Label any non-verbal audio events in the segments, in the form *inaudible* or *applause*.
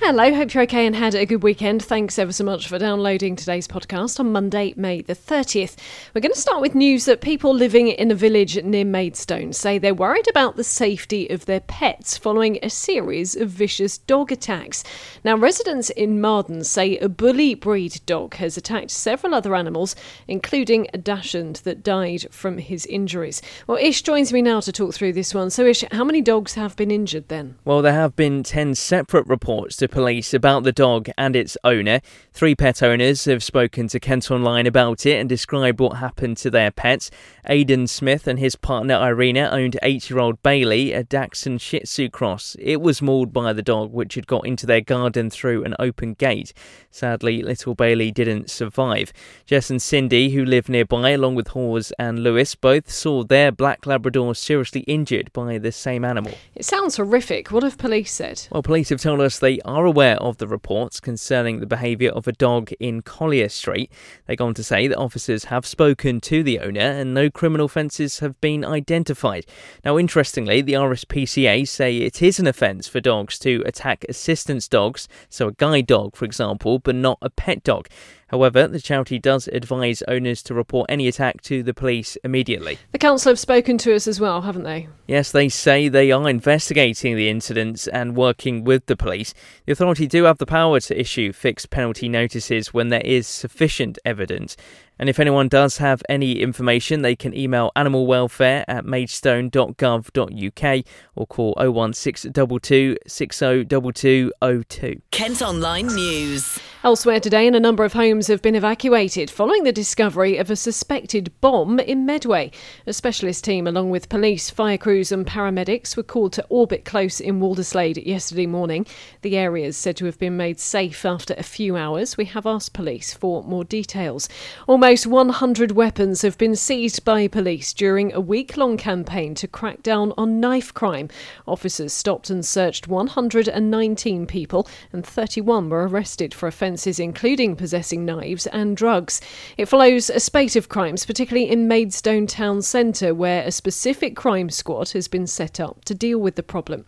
Hello, hope you're okay and had a good weekend. Thanks ever so much for downloading today's podcast on Monday, May the 30th. We're going to start with news that people living in a village near Maidstone say they're worried about the safety of their pets following a series of vicious dog attacks. Now, residents in Marden say a bully breed dog has attacked several other animals, including a dachshund that died from his injuries. Well, Ish joins me now to talk through this one. So, Ish, how many dogs have been injured then? Well, there have been 10 separate reports police about the dog and its owner. Three pet owners have spoken to Kent Online about it and described what happened to their pets. Aidan Smith and his partner Irina owned eight year old Bailey, a Dachshund Shih Tzu cross. It was mauled by the dog, which had got into their garden through an open gate. Sadly, little Bailey didn't survive. Jess and Cindy, who live nearby, along with Hawes and Lewis, both saw their black Labrador seriously injured by the same animal. It sounds horrific. What have police said? Well, police have told us they are aware of the reports concerning the behaviour of a dog in Collier Street. They go on to say that officers have spoken to the owner and no criminal offences have been identified. Now, interestingly, the RSPCA say it is an offence for dogs to attack assistance dogs, so a guide dog, for example, but not a pet dog. However, the charity does advise owners to report any attack to the police immediately. The council have spoken to us as well, haven't they? Yes, they say they are investigating the incidents and working with the police. The authority do have the power to issue fixed penalty notices when there is sufficient evidence. And if anyone does have any information, they can email animalwelfare at maidstone.gov.uk or call 01622 602202. Kent Online News. Elsewhere today, a number of homes have been evacuated following the discovery of a suspected bomb in Medway. A specialist team, along with police, fire crews, and paramedics, were called to Orbit Close in Walderslade yesterday morning. The area is said to have been made safe after a few hours. We have asked police for more details. Almost 100 weapons have been seized by police during a week long campaign to crack down on knife crime. Officers stopped and searched 119 people, and 31 were arrested for offences including possessing knives and drugs. It follows a spate of crimes, particularly in Maidstone town centre, where a specific crime squad has been set up to deal with the problem.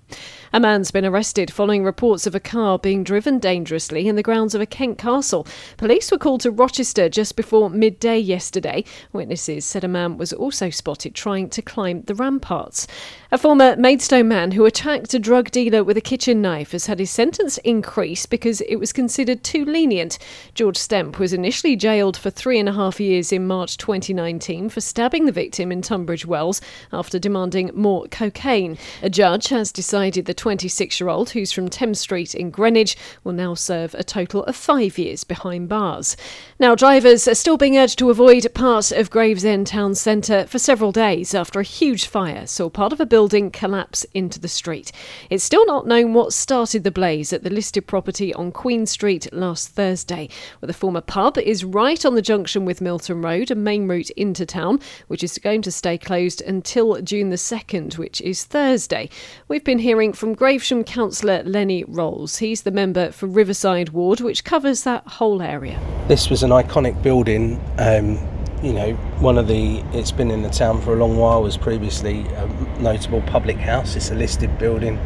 A man's been arrested following reports of a car being driven dangerously in the grounds of a Kent castle. Police were called to Rochester just before midday yesterday. Witnesses said a man was also spotted trying to climb the ramparts. A former Maidstone man who attacked a drug dealer with a kitchen knife has had his sentence increased because it was considered too lenient. George Stemp was initially jailed for three and a half years in March 2019 for stabbing the victim in Tunbridge Wells after demanding more cocaine. A judge has decided the 26 year old, who's from Thames Street in Greenwich, will now serve a total of five years behind bars. Now, drivers are still being urged to avoid part of Gravesend town centre for several days after a huge fire saw part of a building collapse into the street. It's still not known what started the blaze at the listed property on Queen Street last Thursday, where the former pub is right on the junction with Milton Road, a main route into town, which is going to stay closed until June the 2nd, which is Thursday. We've been hearing from Gravesham councillor Lenny Rolles. He's the member for Riverside Ward, which covers that whole area. This was an iconic building. Um, you know, one of the, it's been in the town for a long while, was previously a notable public house. It's a listed building.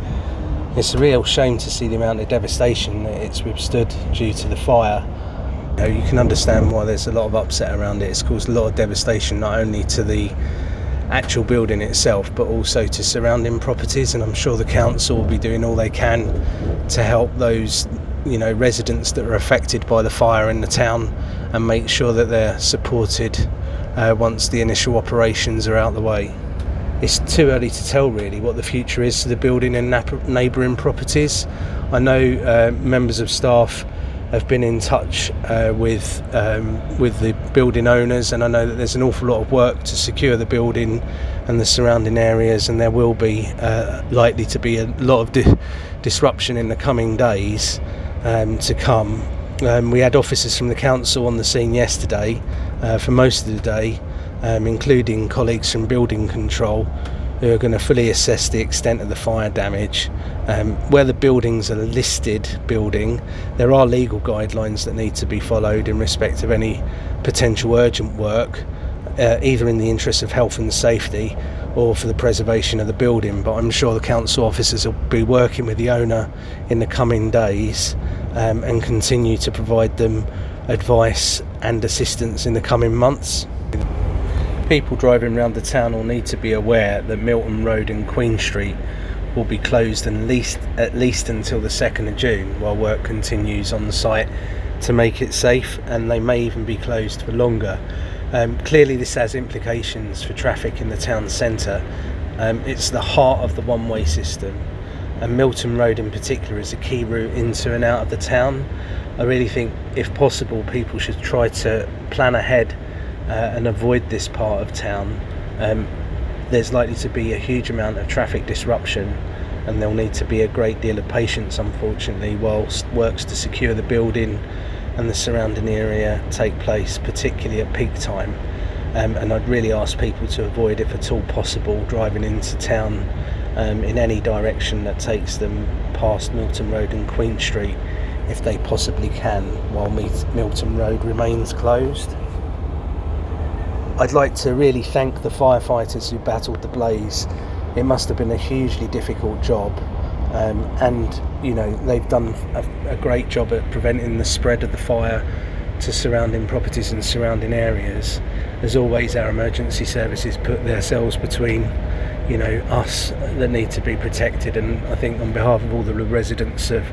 It's a real shame to see the amount of devastation that it's withstood due to the fire. You, know, you can understand why there's a lot of upset around it. It's caused a lot of devastation not only to the actual building itself but also to surrounding properties and I'm sure the council will be doing all they can to help those you know residents that are affected by the fire in the town and make sure that they're supported uh, once the initial operations are out the way. It's too early to tell really what the future is to the building and neighbouring properties. I know uh, members of staff have been in touch uh, with um, with the building owners, and I know that there's an awful lot of work to secure the building and the surrounding areas, and there will be uh, likely to be a lot of di- disruption in the coming days um, to come. Um, we had officers from the council on the scene yesterday uh, for most of the day, um, including colleagues from building control, who are going to fully assess the extent of the fire damage. Um, where the building's a listed building, there are legal guidelines that need to be followed in respect of any potential urgent work, uh, either in the interest of health and safety or for the preservation of the building. But I'm sure the council officers will be working with the owner in the coming days um, and continue to provide them advice and assistance in the coming months. People driving around the town will need to be aware that Milton Road and Queen Street will be closed at least, at least until the 2nd of June while work continues on the site to make it safe and they may even be closed for longer. Um, clearly, this has implications for traffic in the town centre. Um, it's the heart of the one way system, and Milton Road in particular is a key route into and out of the town. I really think, if possible, people should try to plan ahead uh, and avoid this part of town. Um, there's likely to be a huge amount of traffic disruption, and there'll need to be a great deal of patience, unfortunately, whilst works to secure the building and the surrounding area take place, particularly at peak time. Um, and I'd really ask people to avoid, if at all possible, driving into town um, in any direction that takes them past Milton Road and Queen Street if they possibly can while Milton Road remains closed. I'd like to really thank the firefighters who battled the blaze. It must have been a hugely difficult job um, and you know they've done a, a, great job at preventing the spread of the fire to surrounding properties and surrounding areas. As always, our emergency services put themselves between you know us that need to be protected, and I think on behalf of all the residents of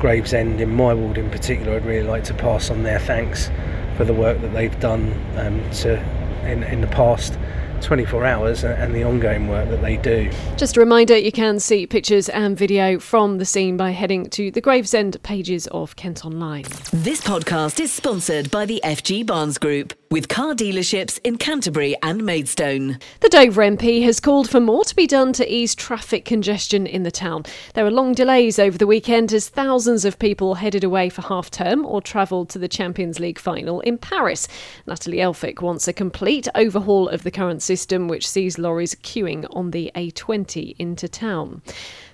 Gravesend in my ward in particular, I'd really like to pass on their thanks for the work that they've done um, to in, in the past 24 hours and the ongoing work that they do. Just a reminder you can see pictures and video from the scene by heading to the Gravesend pages of Kent Online. This podcast is sponsored by the FG Barnes Group with car dealerships in Canterbury and Maidstone. The Dover MP has called for more to be done to ease traffic congestion in the town. There were long delays over the weekend as thousands of people headed away for half term or travelled to the Champions League final in Paris. Natalie Elphicke wants a complete overhaul of the current system, which sees lorries queuing on the A20 into town.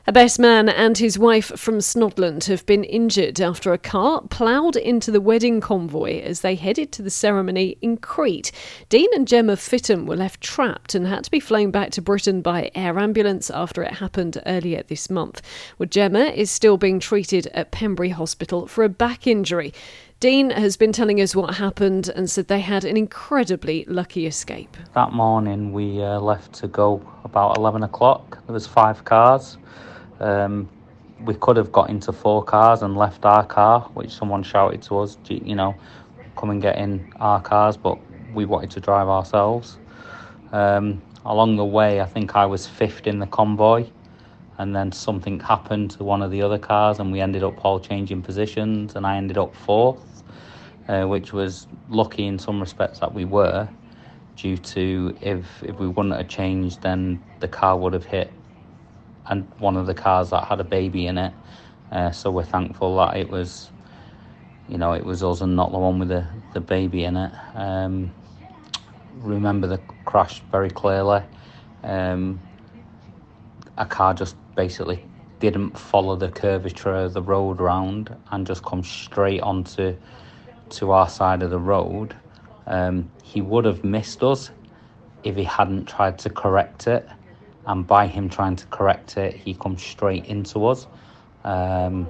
A best man and his wife from Snodland have been injured after a car ploughed into the wedding convoy as they headed to the ceremony in Crete. Dean and Gemma Fitton were left trapped and had to be flown back to Britain by air ambulance after it happened earlier this month. Well, Gemma is still being treated at Pembury Hospital for a back injury. Dean has been telling us what happened and said they had an incredibly lucky escape. That morning we uh, left to go about 11 o'clock. There was five cars. Um, we could have got into four cars and left our car, which someone shouted to us, you know, come and get in our cars, but we wanted to drive ourselves. Um, along the way, I think I was fifth in the convoy, and then something happened to one of the other cars, and we ended up all changing positions, and I ended up fourth, uh, which was lucky in some respects that we were, due to if if we wouldn't have changed, then the car would have hit and one of the cars that had a baby in it. Uh, so we're thankful that it was, you know, it was us and not the one with the, the baby in it. Um, remember the crash very clearly. Um, a car just basically didn't follow the curvature of the road round and just come straight onto to our side of the road. Um, he would have missed us if he hadn't tried to correct it and by him trying to correct it, he comes straight into us. Um,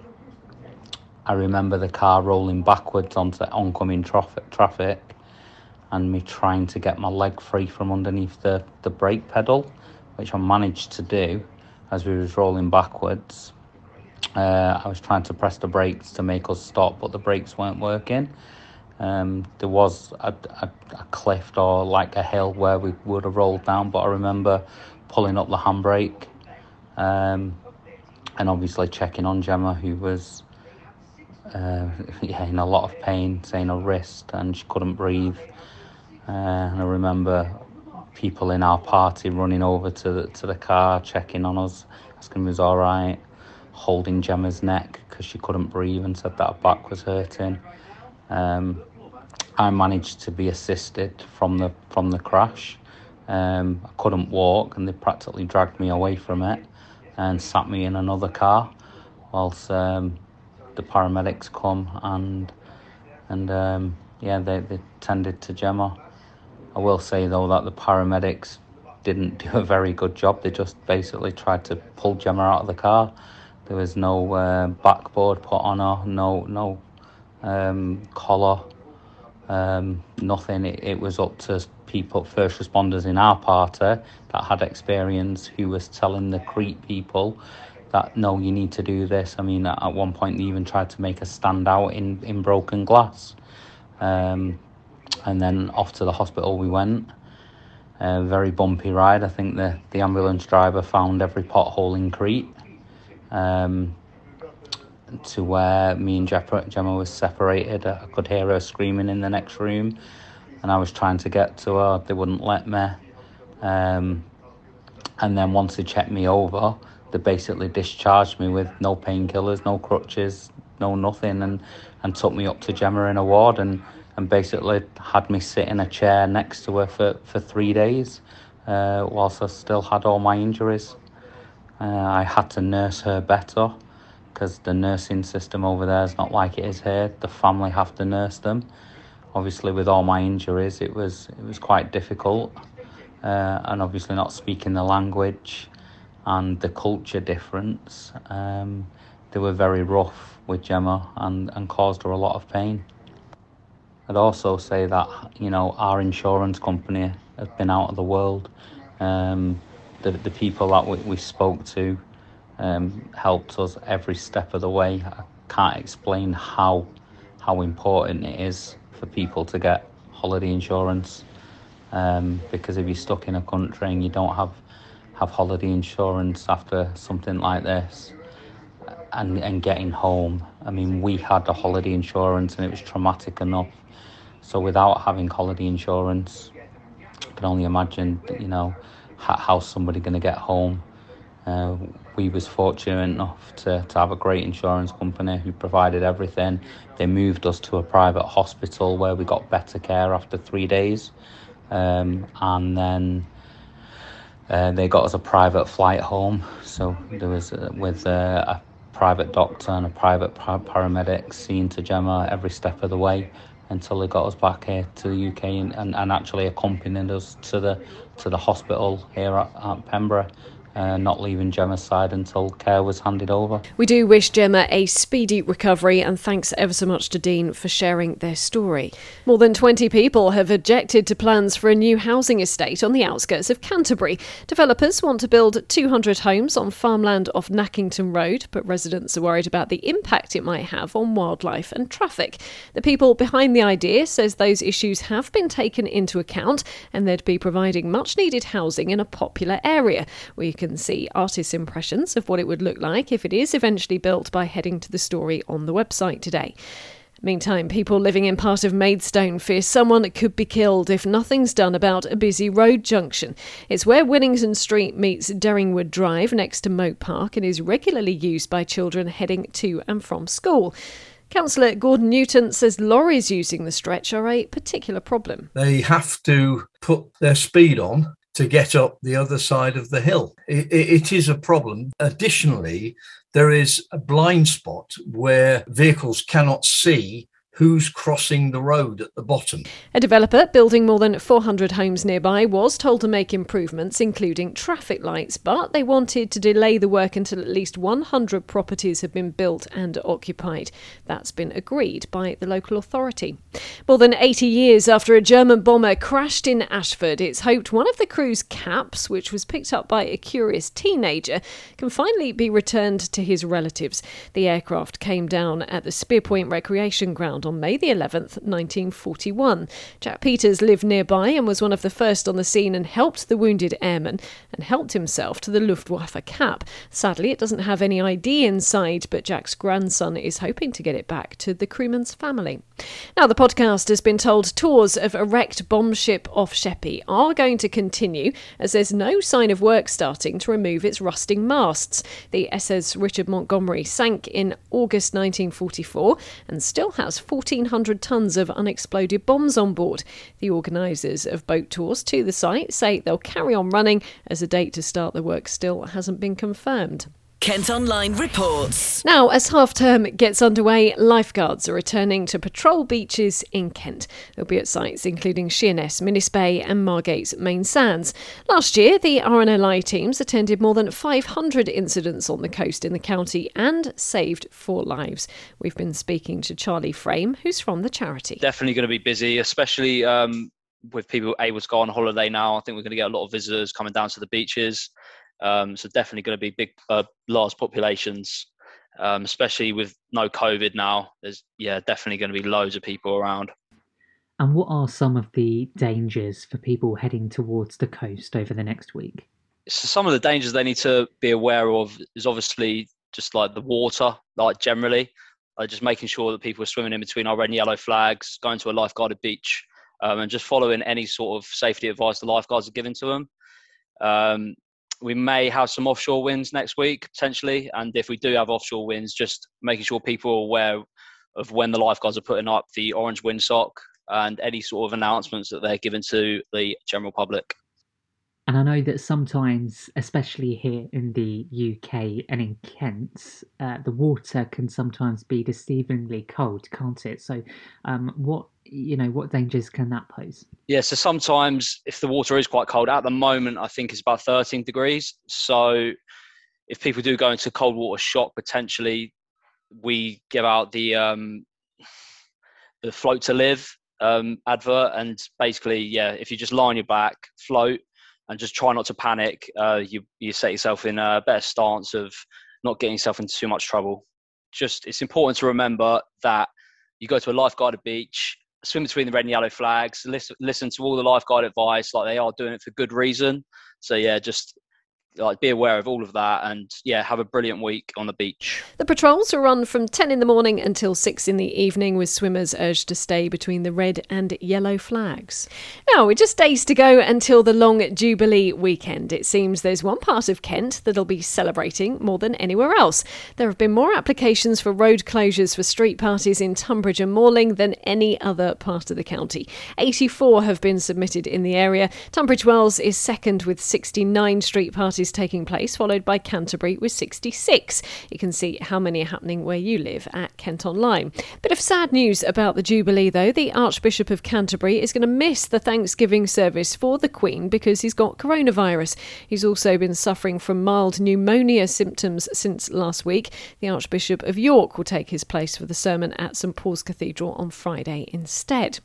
I remember the car rolling backwards onto oncoming traffic, traffic and me trying to get my leg free from underneath the, the brake pedal, which I managed to do as we was rolling backwards. Uh, I was trying to press the brakes to make us stop, but the brakes weren't working. Um, there was a, a, a cliff or like a hill where we would have rolled down, but I remember pulling up the handbrake, um, and obviously checking on Gemma, who was uh, *laughs* yeah, in a lot of pain, saying her wrist and she couldn't breathe. Uh, and I remember people in our party running over to the, to the car, checking on us, asking if it was all right, holding Gemma's neck because she couldn't breathe and said that her back was hurting. Um, I managed to be assisted from the from the crash Um, I couldn't walk, and they practically dragged me away from it and sat me in another car whilst um, the paramedics come and and um, yeah, they, they tended to Gemma. I will say though that the paramedics didn't do a very good job. They just basically tried to pull Gemma out of the car. There was no uh, backboard put on her, no no um, collar, um, nothing. It, it was up to people, first responders in our party that had experience, who was telling the Crete people that no, you need to do this. I mean, at one point they even tried to make us stand out in in broken glass. Um, and then off to the hospital we went. A very bumpy ride. I think the, the ambulance driver found every pothole in Crete. Um, to where me and Gemma was separated. I could hear her screaming in the next room, and I was trying to get to her. They wouldn't let me. Um, and then once they checked me over, they basically discharged me with no painkillers, no crutches, no nothing, and, and took me up to Gemma in a ward and, and basically had me sit in a chair next to her for, for three days uh, whilst I still had all my injuries. Uh, I had to nurse her better because the nursing system over there is not like it is here. The family have to nurse them. Obviously, with all my injuries, it was it was quite difficult, uh, and obviously not speaking the language and the culture difference. Um, they were very rough with Gemma and, and caused her a lot of pain. I'd also say that you know our insurance company has been out of the world. Um, the the people that we, we spoke to um, helped us every step of the way. I can't explain how how important it is for people to get holiday insurance. Um, because if you're stuck in a country and you don't have have holiday insurance after something like this and, and getting home. I mean, we had the holiday insurance and it was traumatic enough. So without having holiday insurance, I can only imagine, you know, how, somebody going to get home. Uh, we was fortunate enough to, to have a great insurance company who provided everything. They moved us to a private hospital where we got better care after three days. Um, and then uh, they got us a private flight home, so there was uh, with uh, a private doctor and a private paramedic seeing to Gemma every step of the way until they got us back here to the UK and, and, and actually accompanied us to the to the hospital here at, at Pembury uh, not leaving Gemma's side until care was handed over. We do wish Gemma a speedy recovery and thanks ever so much to Dean for sharing their story. More than 20 people have objected to plans for a new housing estate on the outskirts of Canterbury. Developers want to build 200 homes on farmland off Nackington Road, but residents are worried about the impact it might have on wildlife and traffic. The people behind the idea says those issues have been taken into account and they'd be providing much needed housing in a popular area you can can see artists' impressions of what it would look like if it is eventually built by heading to the story on the website today. Meantime, people living in part of Maidstone fear someone could be killed if nothing's done about a busy road junction. It's where Willington Street meets Deringwood Drive next to Mote Park and is regularly used by children heading to and from school. Councillor Gordon Newton says lorries using the stretch are a particular problem. They have to put their speed on to get up the other side of the hill. it, it is a problem. Additionally, there is a blind spot where vehicles cannot see who's crossing the road at the bottom. A developer building more than 400 homes nearby was told to make improvements, including traffic lights, but they wanted to delay the work until at least 100 properties have been built and occupied. That's been agreed by the local authority. More than 80 years after a German bomber crashed in Ashford, it's hoped one of the crew's caps, which was picked up by a curious teenager, can finally be returned to his relatives. The aircraft came down at the Spearpoint Recreation Ground on May the 11th, 1941. Jack Peters lived nearby and was one of the first on the scene and helped the wounded airman and helped himself to the Luftwaffe cap. Sadly, it doesn't have any ID inside, but Jack's grandson is hoping to get it back to the crewman's family. Now, the podcast has been told tours of a wrecked bomb ship off Sheppey are going to continue as there's no sign of work starting to remove its rusting masts. The SS Richard Montgomery sank in August 1944 and still has 1,400 tonnes of unexploded bombs on board. The organisers of boat tours to the site say they'll carry on running as a date to start the work still hasn't been confirmed. Kent Online reports. Now, as half term gets underway, lifeguards are returning to patrol beaches in Kent. They'll be at sites including Sheerness, Minnis Bay, and Margate's main sands. Last year, the RNLI teams attended more than 500 incidents on the coast in the county and saved four lives. We've been speaking to Charlie Frame, who's from the charity. Definitely going to be busy, especially um, with people able to go on holiday now. I think we're going to get a lot of visitors coming down to the beaches. Um, so definitely going to be big, uh, large populations, um, especially with no COVID now. There's yeah, definitely going to be loads of people around. And what are some of the dangers for people heading towards the coast over the next week? So some of the dangers they need to be aware of is obviously just like the water, like generally, uh, just making sure that people are swimming in between our red and yellow flags, going to a lifeguarded beach, um, and just following any sort of safety advice the lifeguards are giving to them. Um, we may have some offshore winds next week potentially, and if we do have offshore winds, just making sure people are aware of when the lifeguards are putting up the orange windsock and any sort of announcements that they're given to the general public. And I know that sometimes, especially here in the UK and in Kent, uh, the water can sometimes be deceivingly cold, can't it? So, um, what you know, what dangers can that pose? Yeah, so sometimes if the water is quite cold, at the moment I think it's about 13 degrees. So, if people do go into cold water shock, potentially we give out the um, the float to live um, advert, and basically, yeah, if you just lie on your back, float and just try not to panic. Uh, you you set yourself in a better stance of not getting yourself into too much trouble. Just it's important to remember that you go to a lifeguarded beach, swim between the red and yellow flags, listen listen to all the lifeguard advice, like they are doing it for good reason. So yeah, just like be aware of all of that and yeah have a brilliant week on the beach. The patrols are run from 10 in the morning until 6 in the evening with swimmers urged to stay between the red and yellow flags. Now we're just days to go until the long jubilee weekend it seems there's one part of kent that'll be celebrating more than anywhere else. There have been more applications for road closures for street parties in Tonbridge and Malling than any other part of the county. 84 have been submitted in the area. Tunbridge wells is second with 69 street parties is taking place, followed by Canterbury with 66. You can see how many are happening where you live at Kent Online. Bit of sad news about the Jubilee, though. The Archbishop of Canterbury is going to miss the Thanksgiving service for the Queen because he's got coronavirus. He's also been suffering from mild pneumonia symptoms since last week. The Archbishop of York will take his place for the sermon at St Paul's Cathedral on Friday instead.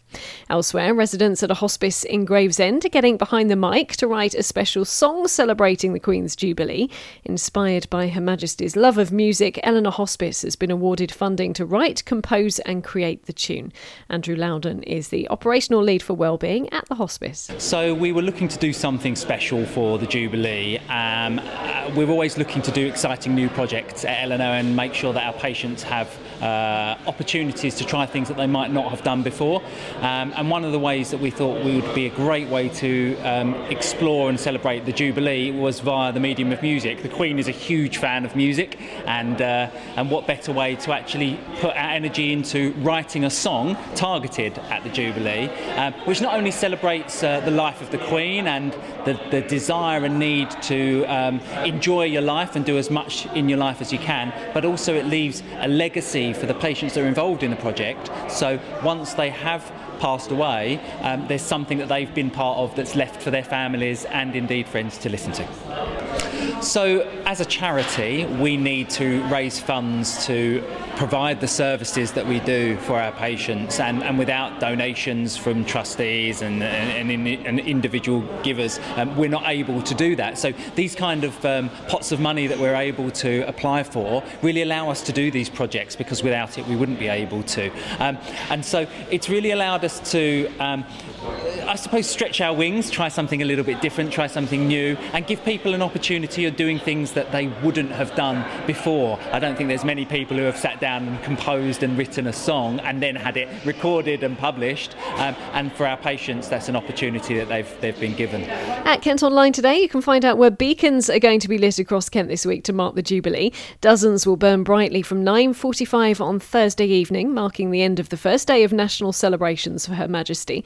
Elsewhere, residents at a hospice in Gravesend are getting behind the mic to write a special song celebrating the Queen's Jubilee. Inspired by Her Majesty's love of music, Ellenor Hospice has been awarded funding to write, compose, and create the tune. Andrew Loudon is the operational lead for wellbeing at the hospice. So, we were looking to do something special for the Jubilee. Um, uh, we're always looking to do exciting new projects at Ellenor and make sure that our patients have uh, opportunities to try things that they might not have done before. Um, and one of the ways that we thought would be a great way to um, explore and celebrate the Jubilee was via via the medium of music. The Queen is a huge fan of music, and uh, and what better way to actually put our energy into writing a song targeted at the Jubilee, uh, which not only celebrates uh, the life of the Queen and the, the desire and need to um, enjoy your life and do as much in your life as you can, but also it leaves a legacy for the patients that are involved in the project. So once they have passed away, um, there's something that they've been part of that's left for their families and indeed friends to listen to. So, as a charity, we need to raise funds to provide the services that we do for our patients, and, and without donations from trustees and, and, and individual givers, um, we're not able to do that. So, these kind of um, pots of money that we're able to apply for really allow us to do these projects because without it, we wouldn't be able to. Um, and so, it's really allowed us to, um, I suppose, stretch our wings, try something a little bit different, try something new, and give people an opportunity you're doing things that they wouldn't have done before. I don't think there's many people who have sat down and composed and written a song and then had it recorded and published. Um, and for our patients, that's an opportunity that they've they've been given. At Kent Online today, you can find out where beacons are going to be lit across Kent this week to mark the Jubilee. Dozens will burn brightly from 9:45 on Thursday evening, marking the end of the first day of national celebrations for Her Majesty.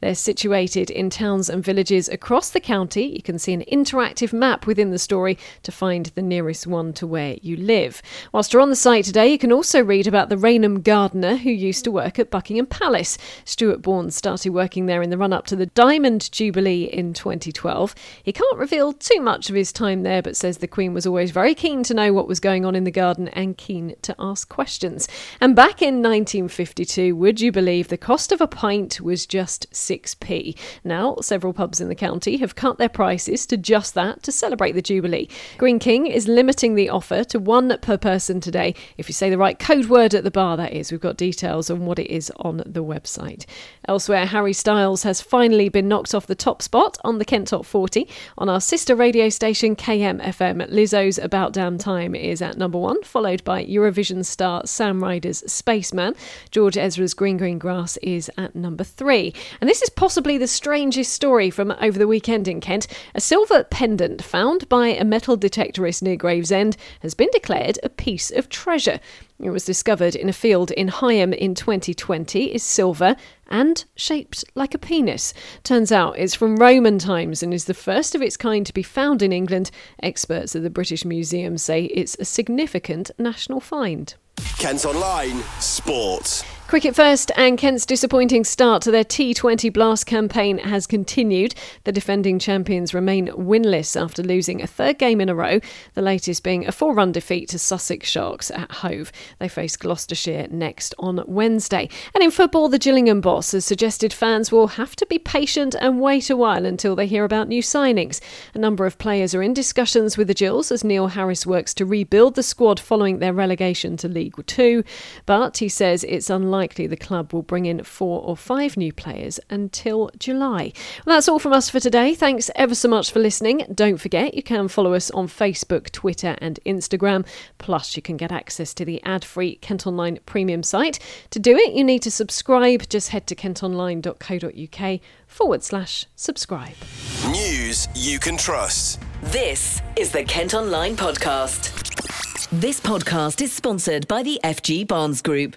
They're situated in towns and villages across the county. You can see an interactive map within the story to find the nearest one to where you live. Whilst you're on the site today, you can also read about the Rainham gardener who used to work at Buckingham Palace. Stuart Bourne started working there in the run up to the Diamond Jubilee in 2012. He can't reveal too much of his time there, but says the Queen was always very keen to know what was going on in the garden and keen to ask questions. And back in 1952, would you believe the cost of a pint was just 6p. Now, several pubs in the county have cut their prices to just that to celebrate the Jubilee. Greene King is limiting the offer to one per person today. If you say the right code word at the bar, that is. We've got details on what it is on the website. Elsewhere, Harry Styles has finally been knocked off the top spot on the Kent Top 40. On our sister radio station KMFM, Lizzo's About Damn Time is at number one, followed by Eurovision star Sam Ryder's Spaceman. George Ezra's Green Green Grass is at number three. And this this is possibly the strangest story from over the weekend in Kent. A silver pendant found by a metal detectorist near Gravesend has been declared a piece of treasure. It was discovered in a field in Higham in 2020, is silver and shaped like a penis. Turns out it's from Roman times and is the first of its kind to be found in England. Experts at the British Museum say it's a significant national find. Kent Online Sport. Cricket first, and Kent's disappointing start to their T20 Blast campaign has continued. The defending champions remain winless after losing a third game in a row, the latest being a four run defeat to Sussex Sharks at Hove. They face Gloucestershire next on Wednesday. And in football, the Gillingham boss has suggested fans will have to be patient and wait a while until they hear about new signings. A number of players are in discussions with the Gills as Neil Harris works to rebuild the squad following their relegation to League Two, but he says it's unlikely likely the club will bring in four or five new players until July. Well, that's all from us for today. Thanks ever so much for listening. Don't forget, you can follow us on Facebook, Twitter, and Instagram. Plus, you can get access to the ad free Kent Online premium site. To do it, you need to subscribe. Just head to kentonline.co.uk forward slash subscribe. News you can trust. This is the Kent Online Podcast. This podcast is sponsored by the FG Barnes Group